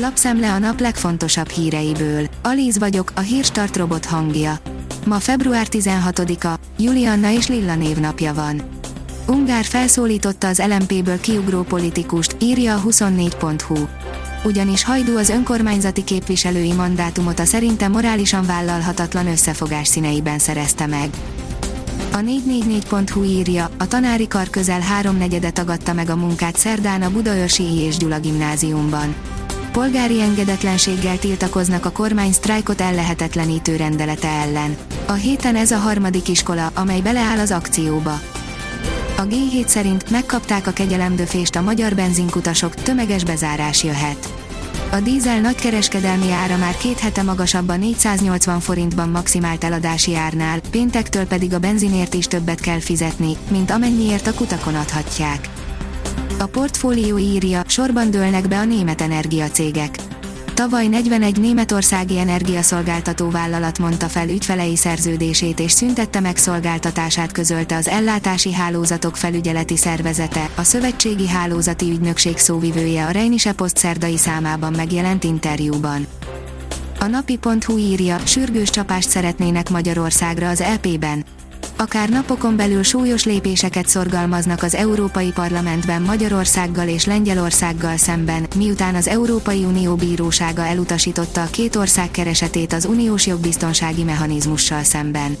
Lapszemle a nap legfontosabb híreiből. Alíz vagyok, a hírstart robot hangja. Ma február 16-a, Julianna és Lilla névnapja van. Ungár felszólította az LMP-ből kiugró politikust, írja a 24.hu. Ugyanis Hajdú az önkormányzati képviselői mandátumot a szerinte morálisan vállalhatatlan összefogás színeiben szerezte meg. A 444.hu írja, a tanári kar közel háromnegyede tagadta meg a munkát szerdán a Budaörsi I. és Gyula gimnáziumban. Polgári engedetlenséggel tiltakoznak a kormány sztrájkot ellehetetlenítő rendelete ellen. A héten ez a harmadik iskola, amely beleáll az akcióba. A G7 szerint megkapták a kegyelemdöfést a magyar benzinkutasok, tömeges bezárás jöhet. A dízel nagykereskedelmi ára már két hete magasabb a 480 forintban maximált eladási árnál, péntektől pedig a benzinért is többet kell fizetni, mint amennyiért a kutakon adhatják. A portfólió írja, sorban dőlnek be a német energiacégek. Tavaly 41 németországi energiaszolgáltató vállalat mondta fel ügyfelei szerződését és szüntette meg szolgáltatását közölte az ellátási hálózatok felügyeleti szervezete, a Szövetségi Hálózati Ügynökség szóvivője a Rheinische Post szerdai számában megjelent interjúban. A napi.hu írja, sürgős csapást szeretnének Magyarországra az EP-ben akár napokon belül súlyos lépéseket szorgalmaznak az Európai Parlamentben Magyarországgal és Lengyelországgal szemben, miután az Európai Unió bírósága elutasította a két ország keresetét az uniós jogbiztonsági mechanizmussal szemben.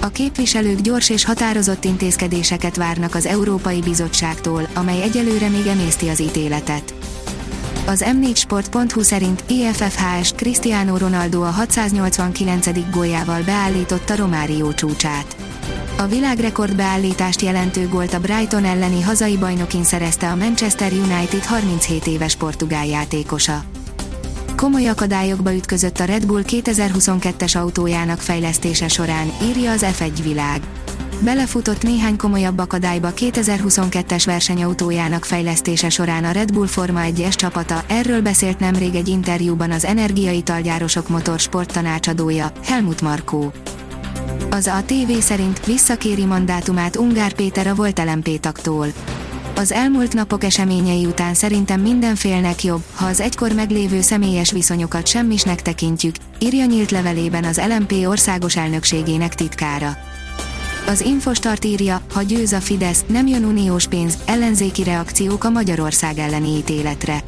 A képviselők gyors és határozott intézkedéseket várnak az Európai Bizottságtól, amely egyelőre még emészti az ítéletet. Az m4sport.hu szerint IFFHS Cristiano Ronaldo a 689. góljával beállította Romárió csúcsát. A világrekord beállítást jelentő gólt a Brighton elleni hazai bajnokin szerezte a Manchester United 37 éves portugál játékosa. Komoly akadályokba ütközött a Red Bull 2022-es autójának fejlesztése során, írja az F1 világ. Belefutott néhány komolyabb akadályba 2022-es versenyautójának fejlesztése során a Red Bull Forma 1-es csapata, erről beszélt nemrég egy interjúban az energiaitalgyárosok motorsport tanácsadója, Helmut Markó. Az a TV szerint visszakéri mandátumát Ungár Péter a volt LMP taktól. Az elmúlt napok eseményei után szerintem mindenfélnek jobb, ha az egykor meglévő személyes viszonyokat semmisnek tekintjük, írja nyílt levelében az LMP országos elnökségének titkára. Az Infostart írja, ha győz a Fidesz, nem jön uniós pénz, ellenzéki reakciók a Magyarország elleni ítéletre.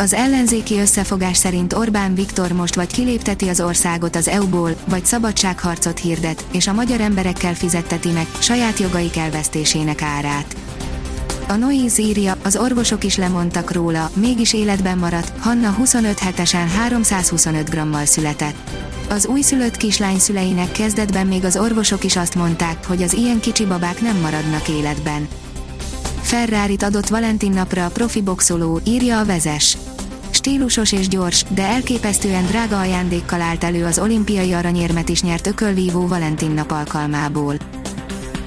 Az ellenzéki összefogás szerint Orbán Viktor most vagy kilépteti az országot az EU-ból, vagy szabadságharcot hirdet, és a magyar emberekkel fizetteti meg saját jogaik elvesztésének árát. A Noise írja, az orvosok is lemondtak róla, mégis életben maradt, Hanna 25 hetesen 325 grammal született. Az újszülött kislány szüleinek kezdetben még az orvosok is azt mondták, hogy az ilyen kicsi babák nem maradnak életben. Ferrari adott Valentin napra a profi boxoló, írja a vezes. Stílusos és gyors, de elképesztően drága ajándékkal állt elő az olimpiai aranyérmet is nyert ökölvívó Valentin nap alkalmából.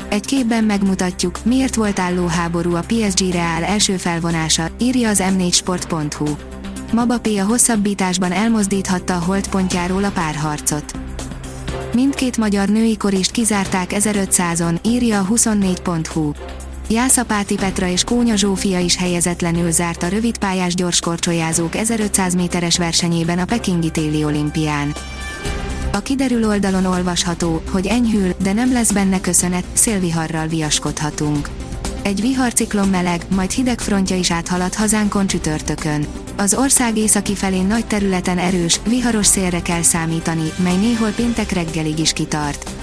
Egy képben megmutatjuk, miért volt álló háború a PSG Real első felvonása, írja az m4sport.hu. Mbappé a hosszabbításban elmozdíthatta a holdpontjáról a párharcot. Mindkét magyar női korist kizárták 1500-on, írja a 24.hu. Jászapáti Petra és Kónya Zsófia is helyezetlenül zárt a rövidpályás gyorskorcsolyázók 1500 méteres versenyében a Pekingi téli olimpián. A kiderül oldalon olvasható, hogy enyhül, de nem lesz benne köszönet, szélviharral viaskodhatunk. Egy viharciklon meleg, majd hideg frontja is áthalad hazánkon csütörtökön. Az ország északi felén nagy területen erős, viharos szélre kell számítani, mely néhol péntek reggelig is kitart.